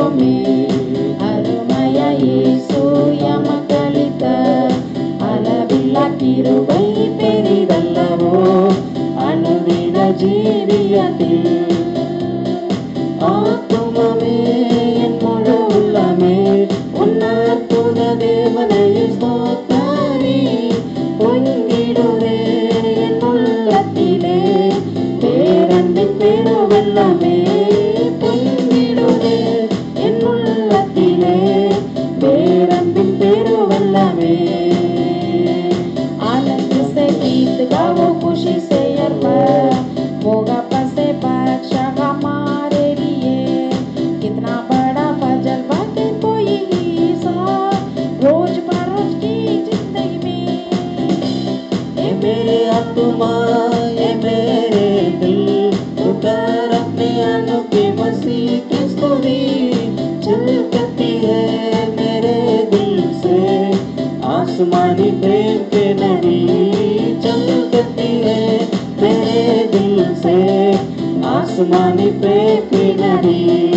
comigo. அனுப்பே பிதனே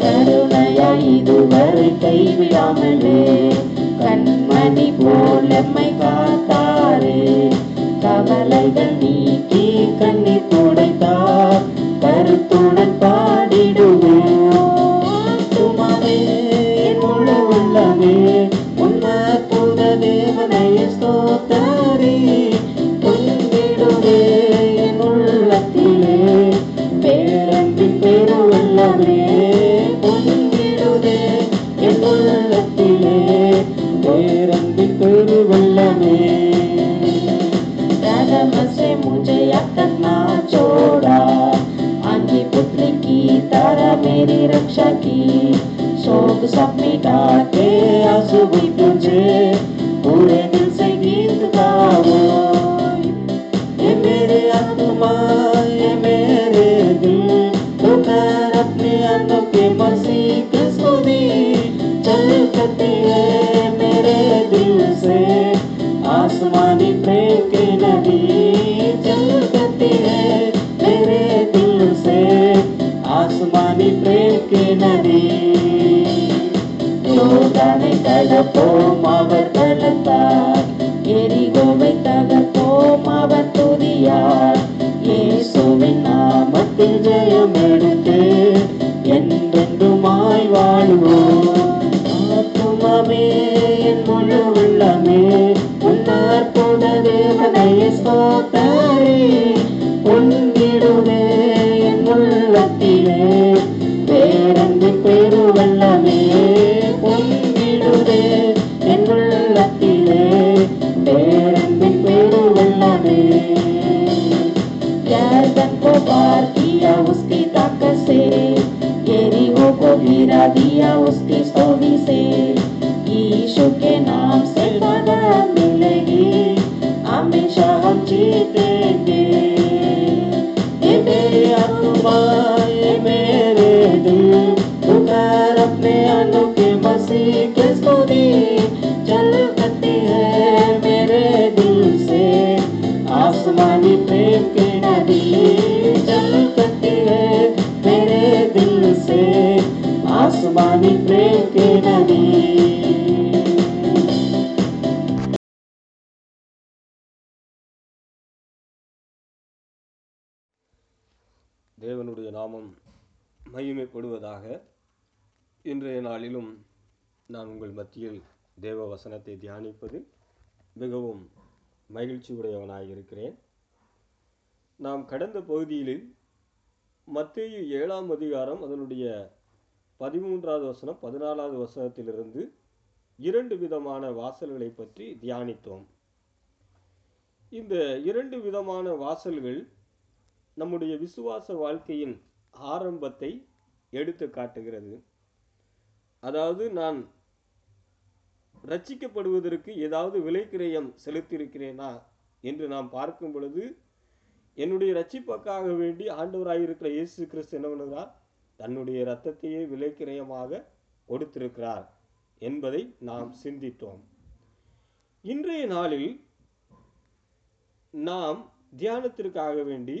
கருணையாய் இதுவரை கைவிடாமலே. கண்மணி போலம்மை காத்தாரே. கவலைகள் நீக்கி கண்ணீர் துடைத்தார். கருத்துடன் பார் करना छोड़ा आंधी पुत्र की तारा मेरी रक्षा की। शोक सब मिटा தலை தலை போம் அவர் நாளிலும் நான் உங்கள் மத்தியில் தேவ வசனத்தை தியானிப்பது மிகவும் மகிழ்ச்சி உடையவனாக இருக்கிறேன். நாம் கடந்த பகுதியில் மத்திய ஏழாம் அதிகாரம் அதனுடைய பதிமூன்றாவது வசனம் பதினாலாவது வசனத்திலிருந்து இரண்டு விதமான வாசல்களை பற்றி தியானித்தோம். இந்த இரண்டு விதமான வாசல்கள் நம்முடைய விசுவாச வாழ்க்கையின் ஆரம்பத்தை எடுத்து காட்டுகிறது. அதாவது நான் ரட்சிக்கப்படுவதற்கு ஏதாவது விலைக்கிரயம் செலுத்தியிருக்கிறேனா என்று நாம் பார்க்கும் பொழுது என்னுடைய ரட்சிப்பக்காக வேண்டி ஆண்டவராயிருக்கிற இயேசு கிறிஸ்து என்ன பண்ணுகிறார்? தன்னுடைய இரத்தத்தையே விலைக்கிரயமாக கொடுத்திருக்கிறார் என்பதை நாம் சிந்தித்தோம். இன்றைய நாளில் நாம் தியானத்திற்காக வேண்டி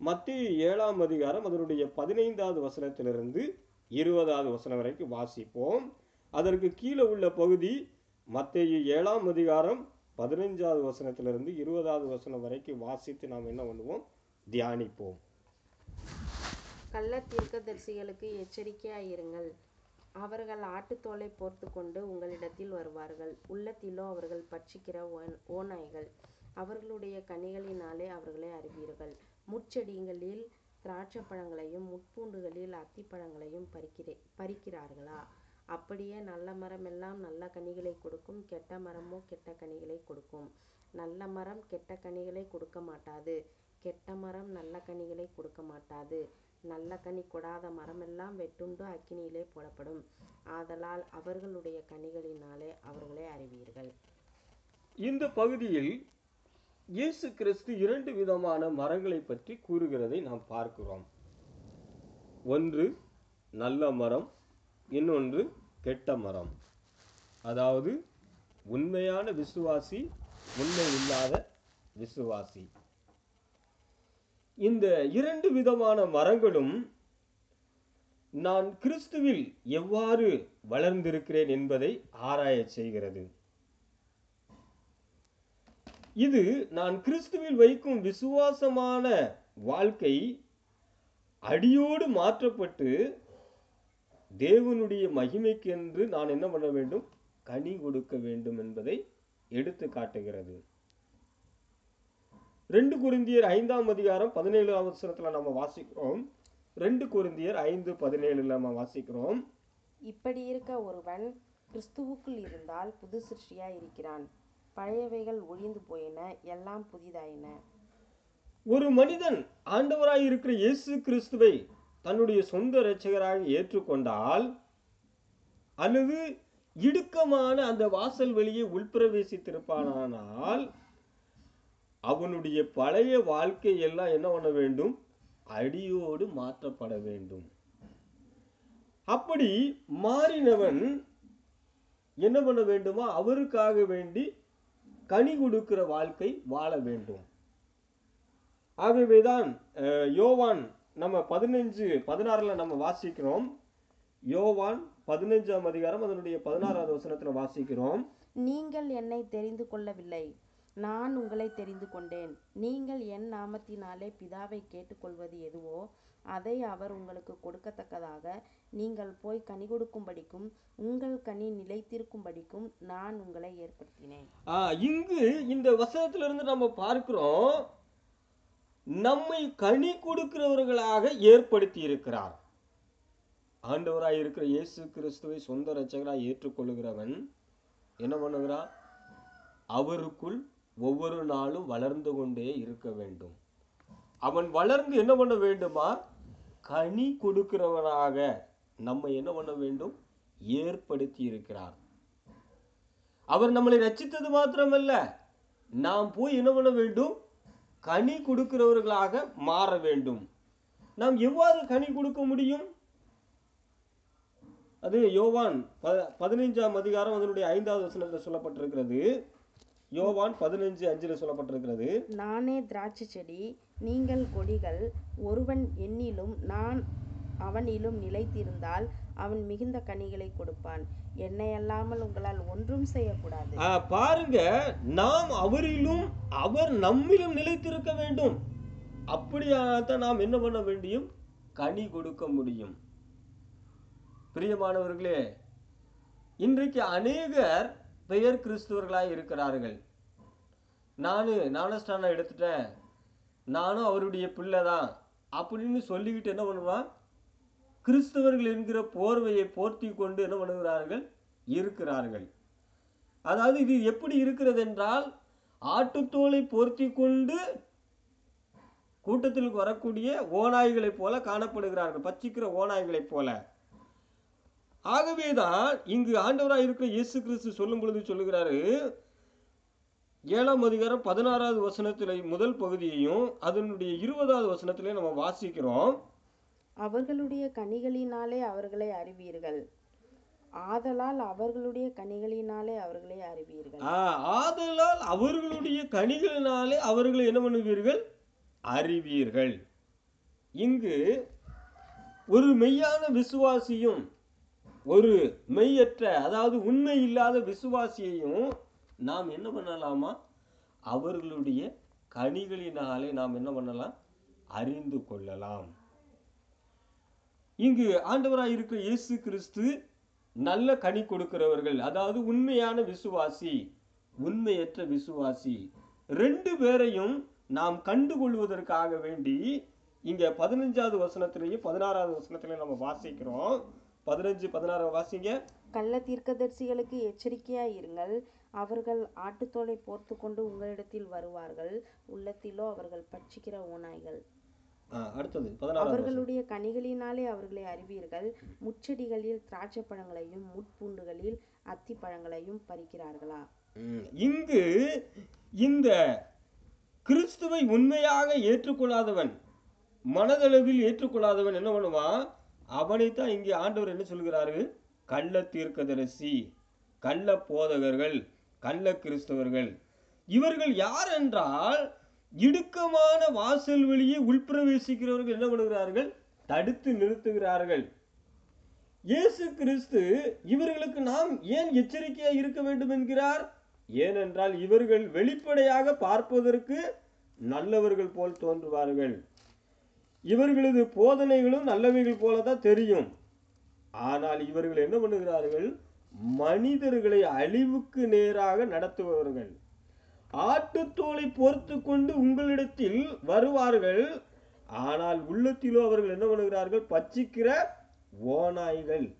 மத்திய ஏழாம் அதிகாரம் அதனுடைய பதினைந்தாவது வசனத்திலிருந்து இருபதாவது வசனம் வரைக்கும் வாசிப்போம். அதற்கு கீழே உள்ள பகுதி மற்ற ஏழாம் அதிகாரம் பதினைஞ்சாவது வசனத்திலிருந்து இருபதாவது வசனம் வரைக்கும் வாசித்து நாம் என்ன பண்ணுவோம்? தியானிப்போம். கள்ள தீர்க்கதரிசிகளுக்கு எச்சரிக்கையாயிருங்கள். அவர்கள் ஆட்டுத்தோலை போர்த்து கொண்டு உங்களிடத்தில் வருவார்கள். உள்ளத்திலோ அவர்கள் பட்சிக்கிற ஓன் ஓநாய்கள். அவர்களுடைய கனிகளினாலே அவர்களை அறிவீர்கள். முச்செடிகளில் திராட்சை பழங்களையும் முட்பூண்டுகளில் அத்திப்பழங்களையும் பறிக்கிறே பறிக்கிறார்களா? அப்படியே நல்ல மரம் எல்லாம் நல்ல கனிகளை கொடுக்கும் கெட்ட மரமோ கெட்ட கனிகளை கொடுக்கும். நல்ல மரம் கெட்ட கனிகளை கொடுக்க மாட்டாது. கெட்ட மரம் நல்ல கனிகளை கொடுக்க மாட்டாது. நல்ல கனி கொடாத மரமெல்லாம் வெட்டுண்டு அக்கினியிலே போடப்படும். ஆதலால் அவர்களுடைய கனிகளினாலே அவர்களை அறிவீர்கள். இந்த பகுதியில் இயேசு கிறிஸ்து இரண்டு விதமான மரங்களை பற்றி கூறுகிறதை நாம் பார்க்கிறோம். ஒன்று நல்ல மரம். இன்னொன்று கெட்ட மரம். அதாவது உண்மையான விசுவாசி உண்மை இல்லாத விசுவாசி. இந்த இரண்டு விதமான மரங்களும் நான் கிறிஸ்துவில் எவ்வாறு வளர்ந்திருக்கிறேன் என்பதை ஆராயச் செய்கிறது. இது நான் கிறிஸ்துவில் வைக்கும் விசுவாசமான வாழ்க்கை அடியோடு மாற்றப்பட்டு தேவனுடைய மகிமைக்கென்று நான் என்ன பண்ண வேண்டும்? கனி கொடுக்க வேண்டும் என்பதை எடுத்து காட்டுகிறது. ரெண்டு குருந்தியர் ஐந்தாம் அதிகாரம் பதினேழு அவசரத்தில் நம்ம வாசிக்கிறோம். ரெண்டு குருந்தியர் ஐந்து பதினேழுல நம்ம வாசிக்கிறோம். இப்படி இருக்க ஒருவன் கிறிஸ்துவுக்குள் இருந்தால் புது சிருஷ்டியா இருக்கிறான். பழையவைகள் ஒழிந்து போயின எல்லாம் புதிதாயின. ஒரு மனிதன் ஆண்டவராய் இருக்கிற இயேசு கிறிஸ்துவை தன்னுடைய சொந்த இரட்சகராக ஏற்றுக்கொண்டால் அல்லது இடுக்கமான அந்த வாசல் வெளியே உள்பிரவேசித்திருப்பானால் அவனுடைய பழைய வாழ்க்கை எல்லாம் என்ன பண்ண வேண்டும்? அடியோடு மாற்றப்பட வேண்டும். அப்படி மாறினவன் என்ன பண்ண வேண்டுமா? அவருக்காக வேண்டி கனி கொடுக்கிற வாழ்க்கை வாழ வேண்டும். ஆகவேதான் யோவான் நம்ம பதினஞ்சு பதினாறில் நம்ம வாசிக்கிறோம். யோவான் பதினஞ்சாம் அதிகாரம் அதனுடைய பதினாறாவது வசனத்தில் வாசிக்கிறோம். நீங்கள் என்னை தெரிந்து கொள்ளவில்லை. நான் உங்களை தெரிந்து கொண்டேன். நீங்கள் என் நாமத்தினாலே பிதாவை கேட்டுக்கொள்வது எதுவோ அதை அவர் உங்களுக்கு கொடுக்கத்தக்கதாக நீங்கள் போய் கனி கொடுக்கும்படிக்கும் உங்கள் கனி நிலைத்திருக்கும்படிக்கும் நான் உங்களை ஏற்படுத்தினேன். இங்கு இந்த வசனத்திலிருந்து நம்ம பார்க்கிறோம் நம்மை கனி கொடுக்கிறவர்களாக ஏற்படுத்தி இருக்கிறார் ஆண்டவராய் இருக்கிற இயேசு கிறிஸ்துவை சொந்த இரட்சகராய் ஏற்றுக்கொள்கிறவன் என்ன பண்ணுகிறான் அவருக்குள் ஒவ்வொரு நாளும் வளர்ந்து கொண்டே இருக்க வேண்டும். அவன் வளர்ந்து என்ன பண்ண வேண்டுமா? கனி கொடுக்கிறவனாக நம்ம என்ன பண்ண வேண்டும்? ஏற்படுத்தி இருக்கிறார். அவர் நம்மளை ரச்சித்தது மாத்திரமல்ல நாம் போய் என்ன பண்ண வேண்டும்? கனி கொடுக்கிறவர்களாக மாற வேண்டும். நாம் எவ்வாறு கனி கொடுக்க முடியும்? அது யோவான் ப- பதினைஞ்சாம் அதிகாரம் அதனுடைய ஐந்தாவது வசனத்தில் சொல்லப்பட்டிருக்கிறது. யோவான் பதினஞ்சு அஞ்சுல சொல்லப்பட்டிருக்கிறது. நானே திராட்சை செடி நீங்கள் கொடிகள் ஒருவன் என்னிலும் நான் அவனிலும் நிலைத்திருந்தால் அவன் மிகுந்த கனிகளை கொடுப்பான். என்னை அல்லாமல் உங்களால் ஒன்றும் செய்யக்கூடாது. பாருங்க நாம் அவரிலும் அவர் நம்மிலும் நிலைத்திருக்க வேண்டும். அப்படியாகத்தான் நாம் என்ன பண்ண முடியும் கனி கொடுக்க முடியும். பிரியமானவர்களே இன்றைக்கு அநேகர் பெயர் கிறிஸ்துவர்களாக இருக்கிறார்கள். நானும் ஞானஸ்தானம் எடுத்துட்டேன். நானும் அவருடைய பிள்ளை தான் அப்படின்னு சொல்லிக்கிட்டு என்ன பண்ணுவான் கிறிஸ்தவர்கள் என்கிற போர்வையை போர்த்தி கொண்டு என்ன பண்ணுகிறார்கள்? இருக்கிறார்கள். அதாவது இது எப்படி இருக்கிறது என்றால் ஆட்டுத்தோலை போர்த்தி கொண்டு கூட்டத்தில் வரக்கூடிய ஓநாய்களைப் போல காணப்படுகிறார்கள். பச்சிக்கிற ஓநாய்களைப் போல. ஆகவேதான் இங்கு ஆண்டவராக இருக்கிற இயேசு கிறிஸ்து சொல்லும் பொழுது சொல்லுகிறாரு ஏழாம் அதிகாரம் பதினாறாவது வசனத்திலே முதல் பகுதியையும் அதனுடைய இருபதாவது வசனத்திலே நம்ம வாசிக்கிறோம். அவர்களுடைய கனிகளினாலே அவர்களை அறிவீர்கள். ஆதலால் அவர்களுடைய கனிகளினாலே அவர்களை அறிவீர்கள். ஆதலால் அவர்களுடைய கனிகளினாலே அவர்களை என்ன பண்ணுவீர்கள்? அறிவீர்கள். இங்கு ஒரு மெய்யான விசுவாசியும் ஒரு மெய்யற்ற அதாவது உண்மை இல்லாத விசுவாசியையும் நாம் என்ன பண்ணலாமா? அவர்களுடைய கனிகளினாலே நாம் என்ன பண்ணலாம்? அறிந்து கொள்ளலாம். இங்கு ஆண்டவராக இருக்கிற இயேசு கிறிஸ்து நல்ல கனி கொடுக்கிறவர்கள் அதாவது உண்மையான விசுவாசி உண்மையற்ற விசுவாசி. ரெண்டு பேரையும் நாம் கண்டுகொள்வதற்காக வேண்டி இங்க பதினஞ்சாவது வசனத்திலையும் பதினாறாவது வசனத்திலையும் நம்ம வாசிக்கிறோம். பதினஞ்சு பதினாறாவது வாசிங்க. கள்ள தீர்க்கதரிசிகளுக்கு எச்சரிக்கையாய் இருங்கள். அவர்கள் ஆட்டுத்தோலை போர்த்து கொண்டு உங்களிடத்தில் வருவார்கள். உள்ளத்திலோ அவர்கள் பட்சிக்கிற ஓநாய்கள். அடுத்தது. அவர்களுடைய கனிகளினாலே அவர்களை அறிவீர்கள். முச்செடிகளில் திராட்சை பழங்களையும் முட்பூண்டுகளில் அத்தி பழங்களையும் பறிக்கிறார்களா? இங்கு இந்த கிறிஸ்துவை உண்மையாக ஏற்றுக்கொள்ளாதவன் மனதளவில் ஏற்றுக்கொள்ளாதவன் என்ன பண்ணுவான்? அவனைத்தான் இங்கே ஆண்டவர் என்ன சொல்கிறார்கள் கள்ள தீர்க்கதரிசி கள்ள போதகர்கள் கள்ள கிறிஸ்தவர்கள். இவர்கள் யார் என்றால் இடுக்கமான வாசல் வழியே உள்பிரவேசிக்கிறவர்கள் என்ன பண்ணுகிறார்கள்? தடுத்து நிறுத்துகிறார்கள். இயேசு கிறிஸ்து இவர்களுக்கு நாம் ஏன் எச்சரிக்கையாக இருக்க வேண்டும் என்கிறார்? ஏனென்றால் இவர்கள் வெளிப்படையாக பார்ப்பதற்கு நல்லவர்கள் போல் தோன்றுவார்கள். இவர்களது போதனைகளும் நல்லவைகள் போல தான் தெரியும். ஆனால் இவர்கள் என்ன பண்ணுகிறார்கள்? மனிதர்களை அழிவுக்கு நேராக நடத்துபவர்கள். ஆட்டுத்தோலை பொறுத்து கொண்டு உங்களிடத்தில் வருவார்கள். ஆனால் உள்ளத்திலோ அவர்கள் என்ன பண்ணுகிறார்கள்? பச்சிக்கிற ஓநாய்கள்.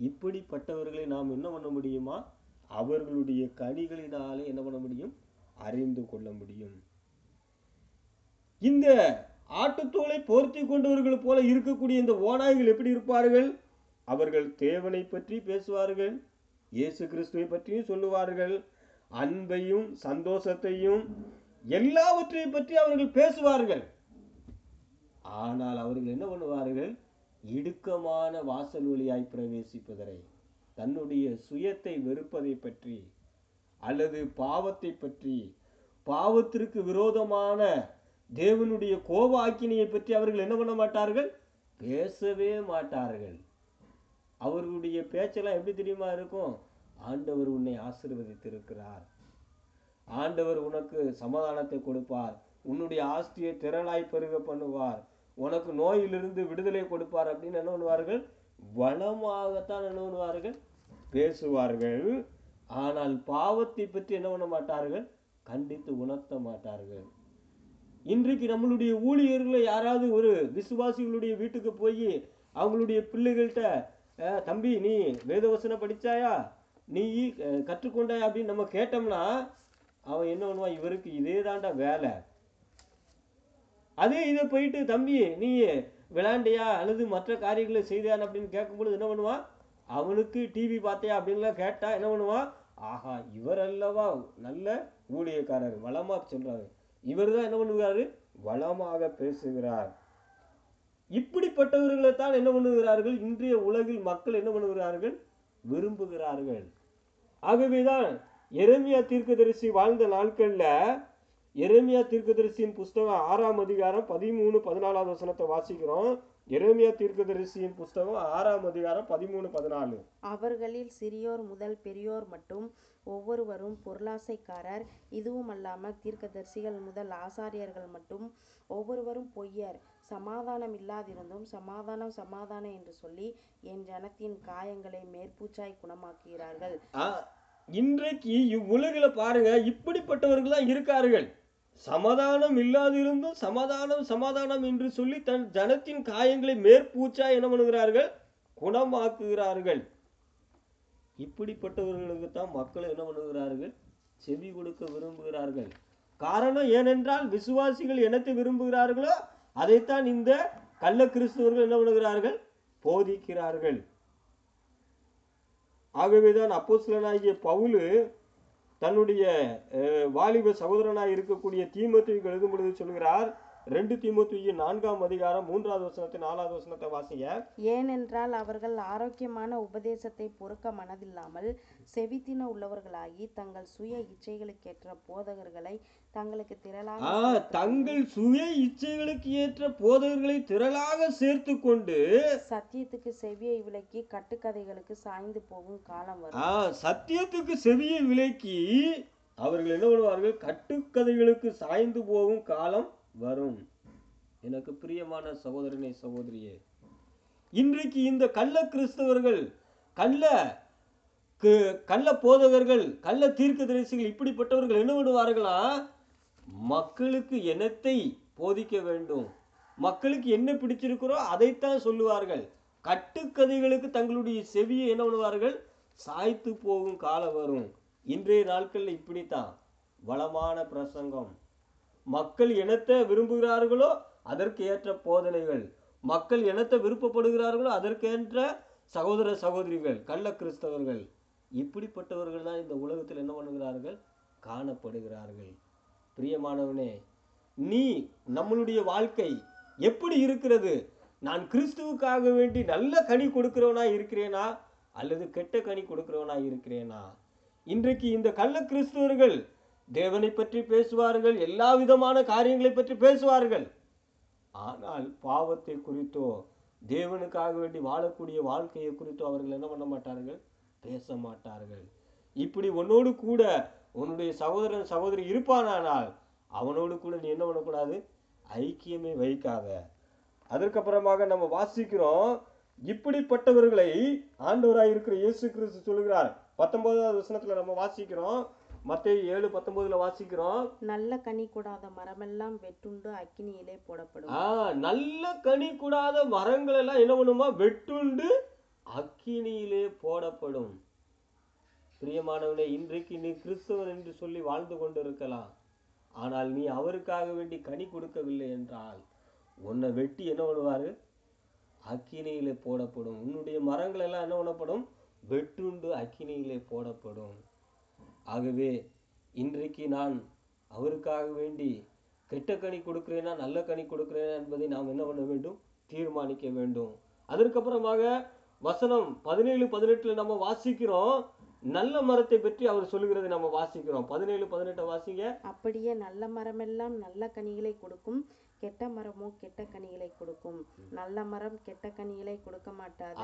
இப்படிப்பட்டவர்களை நாம் என்ன பண்ண முடியுமா? அவர்களுடைய கனிகளினாலே என்ன பண்ண முடியும்? அறிந்து கொள்ள முடியும். இந்த ஆட்டுத்தோலை போர்த்தி கொண்டவர்கள் போல இருக்கக்கூடிய இந்த ஓநாய்கள் எப்படி இருப்பார்கள்? அவர்கள் தேவனை பற்றி பேசுவார்கள் இயேசு கிறிஸ்துவை பற்றியும் சொல்லுவார்கள் அன்பையும் சந்தோஷத்தையும் எல்லாவற்றையும் பற்றி அவர்கள் பேசுவார்கள். ஆனால் அவர்கள் என்ன பண்ணுவார்கள்? இடுக்கமான வாசல் வழியாய் பிரவேசிப்பதரை தன்னுடைய சுயத்தை வெறுப்பதை பற்றி அல்லது பாவத்தை பற்றி பாவத்திற்கு விரோதமான தேவனுடைய கோப ஆக்கினையை பற்றி அவர்கள் என்ன பண்ண மாட்டார்கள்? பேசவே மாட்டார்கள். அவர்களுடைய பேச்செல்லாம் எப்படி தெரியுமா இருக்கும்? ஆண்டவர் உன்னை ஆசீர்வதித்திருக்கிறார். ஆண்டவர் உனக்கு சமாதானத்தை கொடுப்பார். உன்னுடைய ஆஸ்தியை திரளாய் பெருக பண்ணுவார். உனக்கு நோயிலிருந்து விடுதலை கொடுப்பார் அப்படின்னு என்ன பண்ணுவார்கள்? வளமாகத்தான் என்ன பண்ணுவார்கள்? பேசுவார்கள். ஆனால் பாவத்தை பற்றி என்ன பண்ண மாட்டார்கள்? கண்டித்து உணர்த்த மாட்டார்கள். இன்றைக்கு நம்மளுடைய ஊழியர்களை யாராவது ஒரு விசுவாசிகளுடைய வீட்டுக்கு போய் அவங்களுடைய பிள்ளைகள்கிட்ட தம்பி நீ வேதவசனம் படித்தாயா நீ அஹ், கற்றுக்கொண்டாயா? அப்படின்னு நம்ம கேட்டோம்னா அவன் என்ன பண்ணுவான்? இவருக்கு இதே தாண்டா வேலை. அதே இதை போயிட்டு தம்பி நீ விளையாண்டியா? அல்லது மற்ற காரியங்களை செய்தியான் அப்படின்னு கேட்கும்பொழுது என்ன பண்ணுவான்? அவனுக்கு டிவி பார்த்தியா? அப்படின்லாம் கேட்டா என்ன பண்ணுவான்? ஆஹா இவர் அல்லவா நல்ல ஊழியக்காரர் வளமாக சொல்கிறாரு இவர் தான் என்ன பண்ணுகிறாரு? வளமாக பேசுகிறார். இப்படிப்பட்டவர்களை தான் என்ன பண்ணுகிறார்கள்? இன்றைய உலகில் மக்கள் என்ன பண்ணுகிறார்கள்? விரும்புகிறார்கள். ஆகவேதான் எரேமியா தீர்க்கதரிசி வாழ்ந்த நாட்களில் எரேமியா தீர்க்கதரிசியின் புஸ்தகம் ஆறாம் அதிகாரம் பதிமூணு பதினாலாவது வசனத்தை வாசிக்கிறோம். எரேமியா தீர்க்கதரிசியின் புஸ்தகம் ஆறாம் அதிகாரம் பதிமூணு பதினாலு. அவர்களில் சிறியோர் முதல் பெரியோர் மட்டும் ஒவ்வொருவரும் பொருளாசைக்காரர். இதுவும் அல்லாமல் தீர்க்கதரிசிகள் முதல் ஆசாரியர்கள் மட்டும் ஒவ்வொருவரும் பொய்யர். சமாதானம் இல்லாதிருந்தும் சமாதானம் சமாதானம் என்று சொல்லி என் ஜனத்தின் காயங்களை மேற்பூச்சாய் குணமாக்குகிறார்கள். ஆ, இன்றைக்கு இவ்வுலகில் பாருங்க இப்படிப்பட்டவர்கள் தான் இருக்கார்கள். சமாதானம் இல்லாதிருந்தும் சமாதானம் சமாதானம் என்று சொல்லி தன் ஜனத்தின் காயங்களை மேற்பூச்சா என்ன பண்ணுகிறார்கள்? குணமாக்குகிறார்கள். இப்படிப்பட்டவர்களுக்கு தான் மக்கள் என்ன பண்ணுகிறார்கள்? செவி கொடுக்க விரும்புகிறார்கள். காரணம் ஏனென்றால் விசுவாசிகள் என்னத்தை விரும்புகிறார்களோ அதைத்தான் இந்த கள்ள கிறிஸ்துவர்கள் என்ன பண்ணுகிறார்கள்? போதிக்கிறார்கள். ஆகவேதான் அப்போஸ்தலனாகிய பவுலு தன்னுடைய வாலிப சகோதரனாய் இருக்கக்கூடிய தீமோத்தேயுக்கு எழுதும் பொழுது சொல்கிறார் ரெண்டு தீமோத்தேயு நான்காம் அதிகாரம் மூன்றாவது வசனத்தை நாலாவது வசனத்தை வாசிங்க. ஏனென்றால் அவர்கள் ஆரோக்கியமான உபதேசத்தை பொறுக்க மனதில்லாமல் செவித்தின உள்ளவர்களாகி தங்கள் சுய இச்சைகளுக்கேற்ற போதகர்களை தங்களுக்கு திரளாக தங்கள் சுய இச்சைகளுக்கு ஏற்ற போதகர்களை திரளாக சேர்த்து கொண்டு சத்தியத்துக்கு செவியை விலக்கி கட்டுக்கதைகளுக்கு சாய்ந்து போகும் காலம் வரும். சத்தியத்துக்கு செவியை விலக்கி அவர்கள் என்ன பண்ணுவார்கள்? கட்டுக்கதைகளுக்கு சாய்ந்து போகும் காலம் வரும். எனக்கு பிரியமான சகோதரனை சகோதரியே இன்றைக்கு இந்த கள்ள கிறிஸ்தவர்கள் கள்ள கள்ள போதகர்கள் கள்ள தீர்க்க தரிசிகள் இப்படிப்பட்டவர்கள் என்ன பண்ணுவார்களா? மக்களுக்கு என்னத்தை போதிக்க வேண்டும்? மக்களுக்கு என்ன பிடிச்சிருக்கிறோ அதைத்தான் சொல்லுவார்கள். கட்டுக்கதைகளுக்கு தங்களுடைய செவியை என்ன பண்ணுவார்கள்? சாய்த்து போகும் காலம் வரும். இன்றைய நாட்களில் இப்படித்தான். வளமான பிரசங்கம். மக்கள் இனத்தை விரும்புகிறார்களோ அதற்கு ஏற்ற போதனைகள். மக்கள் இனத்தை விருப்பப்படுகிறார்களோ அதற்கேற்ற சகோதர சகோதரிகள் கள்ள கிறிஸ்தவர்கள். இப்படிப்பட்டவர்கள் தான் இந்த உலகத்தில் என்ன பண்ணுகிறார்கள்? காணப்படுகிறார்கள். பிரியமானவனே நீ நம்மளுடைய வாழ்க்கை எப்படி இருக்கிறது? நான் கிறிஸ்துவுக்காக வேண்டி நல்ல கனி கொடுக்கிறவனா இருக்கிறேனா? அல்லது கெட்ட கனி கொடுக்கிறவனா இருக்கிறேனா? இன்றைக்கு இந்த கள்ள கிறிஸ்துவர்கள் தேவனை பற்றி பேசுவார்கள் எல்லா விதமான காரியங்களை பற்றி பேசுவார்கள். ஆனால் பாவத்தை குறித்தோ தேவனுக்காக வேண்டி வாழக்கூடிய வாழ்க்கையை குறித்தோ அவர்கள் என்ன பண்ண மாட்டார்கள்? பேச மாட்டார்கள். இப்படி உன்னோடு கூட உன்னுடைய சகோதரன் சகோதரி இருப்பானானால் அவனோடு கூட நீ என்ன பண்ணக்கூடாது? ஐக்கியமே வைக்காத அதற்கப்புறமாக நம்ம வாசிக்கிறோம் இப்படிப்பட்டவர்களை ஆண்டவராக இருக்கிற இயேசு கிறிஸ்து சொல்லுகிறார். பத்தொன்பதாவது வசனத்தில் நம்ம வாசிக்கிறோம் மத்தேயு ஏழு பத்தொன்பதுல வாசிக்கிறோம். நல்ல கனி கூடாத மரமெல்லாம் வெட்டுண்டு அக்கினியிலே போடப்படும். நல்ல கனி கூடாத மரங்கள் எல்லாம் என்ன பண்ணுமா? வெட்டுண்டு அக்கினியிலே போடப்படும். பிரியமானவனே இன்றைக்கு நீ கிறிஸ்தவன் என்று சொல்லி வாழ்ந்து கொண்டிருக்கலாம். ஆனால் நீ அவருக்காக வேண்டி கனி கொடுக்கவில்லை என்றால் உன்னை வெட்டி என்ன பண்ணுவாரு? அக்கினியிலே போடப்படும். உன்னுடைய மரங்கள் எல்லாம் என்ன பண்ணப்படும்? வெட்டுண்டு அக்கினியிலே போடப்படும். ஆகவே இன்றைக்கு நான் அவருக்காக வேண்டி கெட்ட கனி கொடுக்கிறேனா நல்ல கனி கொடுக்கிறேனா என்பதை நாம் என்ன பண்ண வேண்டும்? தீர்மானிக்க வேண்டும். அதற்கப்புறமாக வசனம் பதினேழு பதினெட்டுல நம்ம வாசிக்கிறோம். நல்ல மரத்தை பற்றி அவர் சொல்லுகிறதை நம்ம வாசிக்கிறோம். பதினேழு பதினெட்டை வாசிங்க. அப்படியே நல்ல மரமெல்லாம் நல்ல கனிகளை கொடுக்கும். கெட்ட மரமோ கெட்ட கனிகளை கொடுக்கும். நல்ல மரம் கெட்ட கனிகளை கொடுக்க மாட்டாது.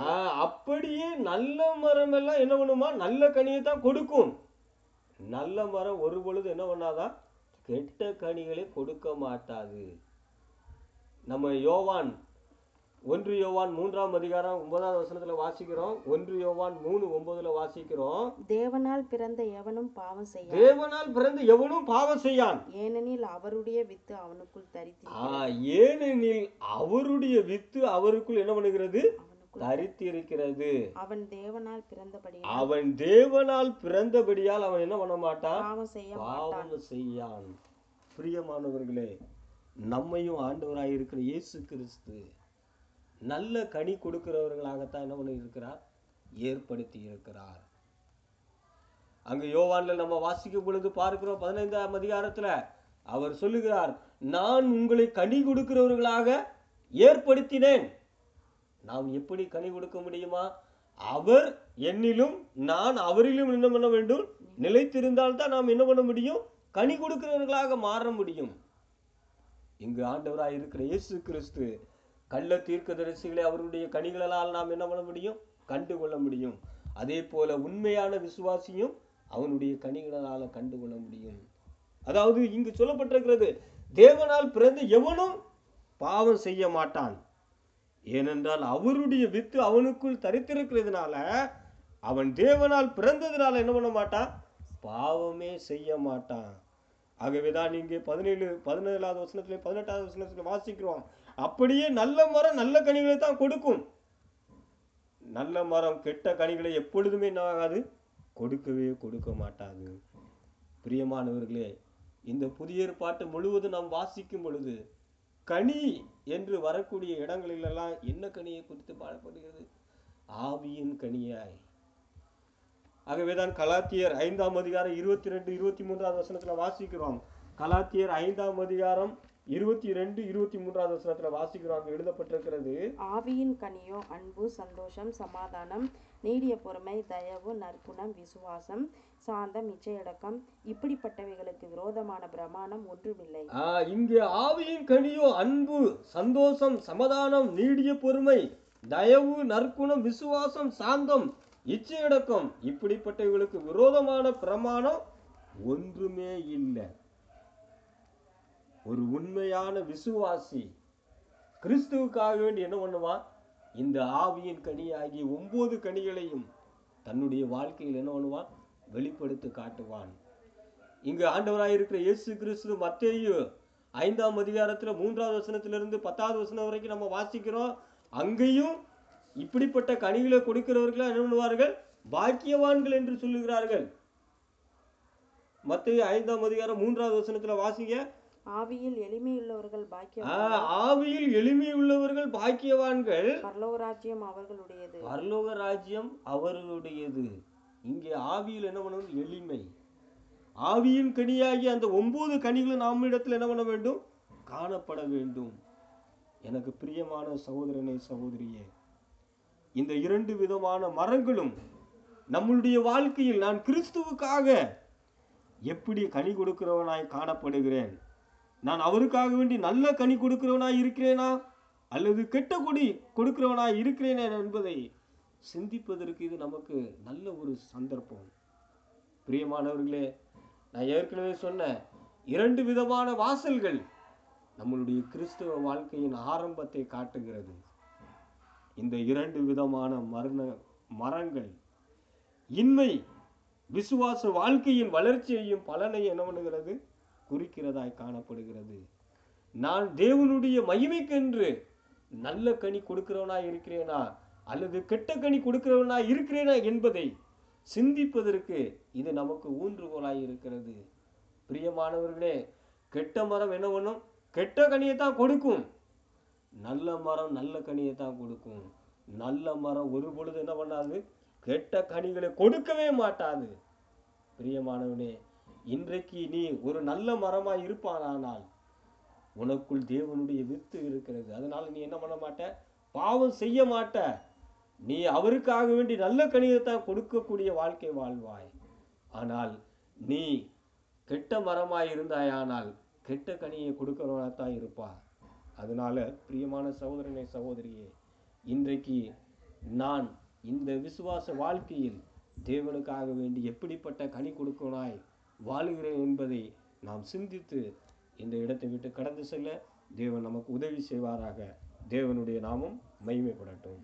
அப்படியே நல்ல மரம் எல்லாம் என்ன பண்ணுமா? நல்ல கனியை தான் கொடுக்கும். நல்ல மரம் ஒரு பொழுது என்ன பண்ணாதான் கெட்ட கனிகளை கொடுக்க மாட்டாது. நம்ம யோவான் ஒன்று யோவான் மூன்றாம் அதிகாரம் ஒன்பதாவது வசனத்துல வாசிக்கிறோம். ஒன்று யோவான் மூணு ஒன்பதுல வாசிக்கிறோம். தேவனால் பிறந்த எவனும் பாவம் செய்ய தேவனால் பிறந்து எவனும் பாவம் செய்யான்? ஏனெனில் அவருடைய வித்து அவனுக்குள் தரித்து ஏனெனில் அவருடைய வித்து அவருக்குள் என்ன பண்ணுகிறது? தரித்திருக்கிறது. அவன் தேவனால் பிறந்தபடி அவன் தேவனால் பிறந்தபடியால் அவன் என்ன பண்ண மாட்டான்? பாவம் செய்யான். பிரியமானவர்களே நம்மையும் ஆண்டவராய் இருக்கிற இயேசு கிறிஸ்து நல்ல கனி கொடுக்கிறவர்களாகத்தான் என்ன பண்ணி இருக்கிறார் ஏற்படுத்தி இருக்கிறார். அங்க யோவான்ல நம்ம வாசிக்கும் பொழுது பார்க்கிறோம் பதினைந்தாம் அதிகாரத்துல அவர் சொல்லுகிறார் நான் உங்களை கனி கொடுக்கிறவர்களாக ஏற்படுத்தினேன். நாம் எப்படி கனி கொடுக்க முடியுமா? அவர் என்னிலும் நான் அவரிலும் என்ன பண்ண வேண்டும்? நிலைத்திருந்தால் தான் நாம் என்ன பண்ண முடியும்? கனி கொடுக்கிறவர்களாக மாற முடியும். இங்கு ஆண்டவராக இருக்கிற இயேசு கிறிஸ்து கள்ள தீர்க்க தரிசிகளை அவருடைய கனிகளால் நாம் என்ன பண்ண முடியும்? கண்டு கொள்ள முடியும். அதே போல உண்மையான விசுவாசியும் அவனுடைய கனிகளால் கண்டு கொள்ள முடியும். அதாவது இங்கு சொல்லப்பட்டிருக்கிறது தேவனால் பிறந்த எவனும் பாவம் செய்ய மாட்டான். ஏனென்றால் அவருடைய வித்து அவனுக்குள் தரித்திருக்கிறதுனால அவன் தேவனால் பிறந்ததுனால என்ன பண்ண மாட்டான்? பாவமே செய்ய மாட்டான். ஆகவேதான் இங்கே பதினேழு பதினேழாவது வசனத்துல பதினெட்டாவது வசனத்துல வாசிக்கிறோம். அப்படியே நல்ல மரம் நல்ல கனிகளை தான் கொடுக்கும். நல்ல மரம் கெட்ட கனிகளை எப்பொழுதுமே என்ன ஆகாது? கொடுக்கவே கொடுக்க மாட்டாது. பிரியமானவர்களே இந்த புதிய ஏற்பாட்டு முழுவதும் நாம் வாசிக்கும் பொழுது கனி என்று வரக்கூடிய இடங்களிலெல்லாம் என்ன கனியை குறித்து பாடப்படுகிறது? ஆவியின் கனியாய். ஆகவேதான் கலாத்தியர் ஐந்தாம் அதிகாரம் இருபத்தி ரெண்டு இருபத்தி மூன்றாவது வசனத்தில் வாசிக்கிறோம். கலாத்தியர் ஐந்தாம் அதிகாரம் இருபத்தி ரெண்டு இருபத்தி மூன்றாவது வசனத்துல வாசிக்கிறோம். அங்க எழுதப்பட்டிருக்கிறது ஆவியின் கனியோ அன்பு சந்தோஷம் சமாதானம் நீடிய பொறுமை தயவு நற்குணம் விசுவாசம் சாந்தம் இச்சையடக்கம் இப்படிப்பட்டவைகளுக்கு விரோதமான பிரமாணம் ஒன்றுமில்லை. ஆ, இங்கே ஆவியின் கனியோ அன்பு சந்தோஷம் சமாதானம் நீடிய பொறுமை தயவு நற்குணம் விசுவாசம் சாந்தம் இச்சையடக்கம் இப்படிப்பட்டவர்களுக்கு விரோதமான பிரமாணம் ஒன்றுமே இல்லை. ஒரு உண்மையான விசுவாசி கிறிஸ்துவுக்காக வேண்டி என்ன பண்ணுவான் இந்த ஆவியின் கனியாகிய ஒன்பது கனிகளையும் தன்னுடைய வாழ்க்கையில் என்ன பண்ணுவான் வெளிப்படுத்தி காட்டுவான். இங்கு ஆண்டவராய் இருக்கிற இயேசு கிறிஸ்து மத்தேயு ஐந்தாம் அதிகாரத்துல மூன்றாவது வசனத்திலிருந்து பத்தாவது வசனம் வரைக்கும் நம்ம வாசிக்கிறோம். அங்கேயும் இப்படிப்பட்ட கனிகளை கொடுக்கிறவர்கள் என்ன பண்ணுவார்கள்? பாக்கியவான்கள் என்று சொல்லுகிறார்கள். மத்தேயு ஐந்தாம் அதிகாரம் மூன்றாவது வசனத்துல வாசிங்க. ஆவியில் எளிமையுள்ளவர்கள் பாக்கியம் ஆ, ஆவியில் எளிமை உள்ளவர்கள் பாக்கியவான்கள். பரலோராஜ்யம் அவர்களுடையது. பரலோக ராஜ்யம் அவர்களுடையது. இங்கே ஆவியில் என்ன பண்ணணும் எளிமை ஆவியின் கனியாகி அந்த ஒன்பது கனிகளும் நம்மிடத்தில் என்ன பண்ண வேண்டும்? காணப்பட வேண்டும். எனக்கு பிரியமான சகோதரனே சகோதரியே இந்த இரண்டு விதமான மரங்களும் நம்மளுடைய வாழ்க்கையில் நான் கிறிஸ்துவுக்காக எப்படி கனி கொடுக்கிறவனாய் காணப்படுகிறேன்? நான் அவருக்காக வேண்டி நல்ல கனி கொடுக்கிறவனாய் இருக்கிறேனா? அல்லது கெட்ட கொடி கொடுக்கிறவனாய் இருக்கிறேனே என்பதை சிந்திப்பதற்கு இது நமக்கு நல்ல ஒரு சந்தர்ப்பம். பிரியமானவர்களே நான் ஏற்கனவே சொன்ன இரண்டு விதமான வாசல்கள் நம்மளுடைய கிறிஸ்துவ வாழ்க்கையின் ஆரம்பத்தை காட்டுகிறது. இந்த இரண்டு விதமான மரண மரங்கள் இன்மை விசுவாச வாழ்க்கையின் வளர்ச்சியையும் பலனையும் என்ன பண்ணுகிறது? குறிக்கிறதாய் காணப்படுகிறது. நான் தேவனுடைய மகிமைக்கென்று நல்ல கனி கொடுக்கிறவனாய் இருக்கிறேனா? அல்லது கெட்ட கனி கொடுக்கிறவனா இருக்கிறேனா என்பதை சிந்திப்பதற்கு இது நமக்கு ஊன்றுகோலாய் இருக்கிறது. பிரியமானவர்களே கெட்ட மரம் என்ன பண்ணும்? கெட்ட கனியை தான் கொடுக்கும். நல்ல மரம் நல்ல கனியை தான் கொடுக்கும். நல்ல மரம் ஒரு பொழுது என்ன பண்ணாது? கெட்ட கனிகளை கொடுக்கவே மாட்டாது. பிரியமானவனே இன்றைக்கு நீ ஒரு நல்ல மரமாக இருப்பானானால் உனக்குள் தேவனுடைய வித்து இருக்கிறது. அதனால நீ என்ன பண்ண மாட்ட? பாவம் செய்ய மாட்ட. நீ அவருக்காக வேண்டி நல்ல கணிதத்தை கொடுக்கக்கூடிய வாழ்க்கை வாழ்வாய். ஆனால் நீ கெட்ட மரமாய் இருந்தாயானால் கெட்ட கனியை கொடுக்கிறவனாகத்தான் இருப்பா அதனால பிரியமான சகோதரனே சகோதரியே இன்றைக்கு நான் இந்த விசுவாச வாழ்க்கையில் தேவனுக்காக வேண்டி எப்படிப்பட்ட கனி கொடுக்கணாய் வாழுகிறேன் என்பதை நாம் சிந்தித்து இந்த இடத்தை விட்டு கடந்து செல்ல தேவன் நமக்கு உதவி செய்வாராக. தேவனுடைய நாமம் மகிமைப்படட்டும்.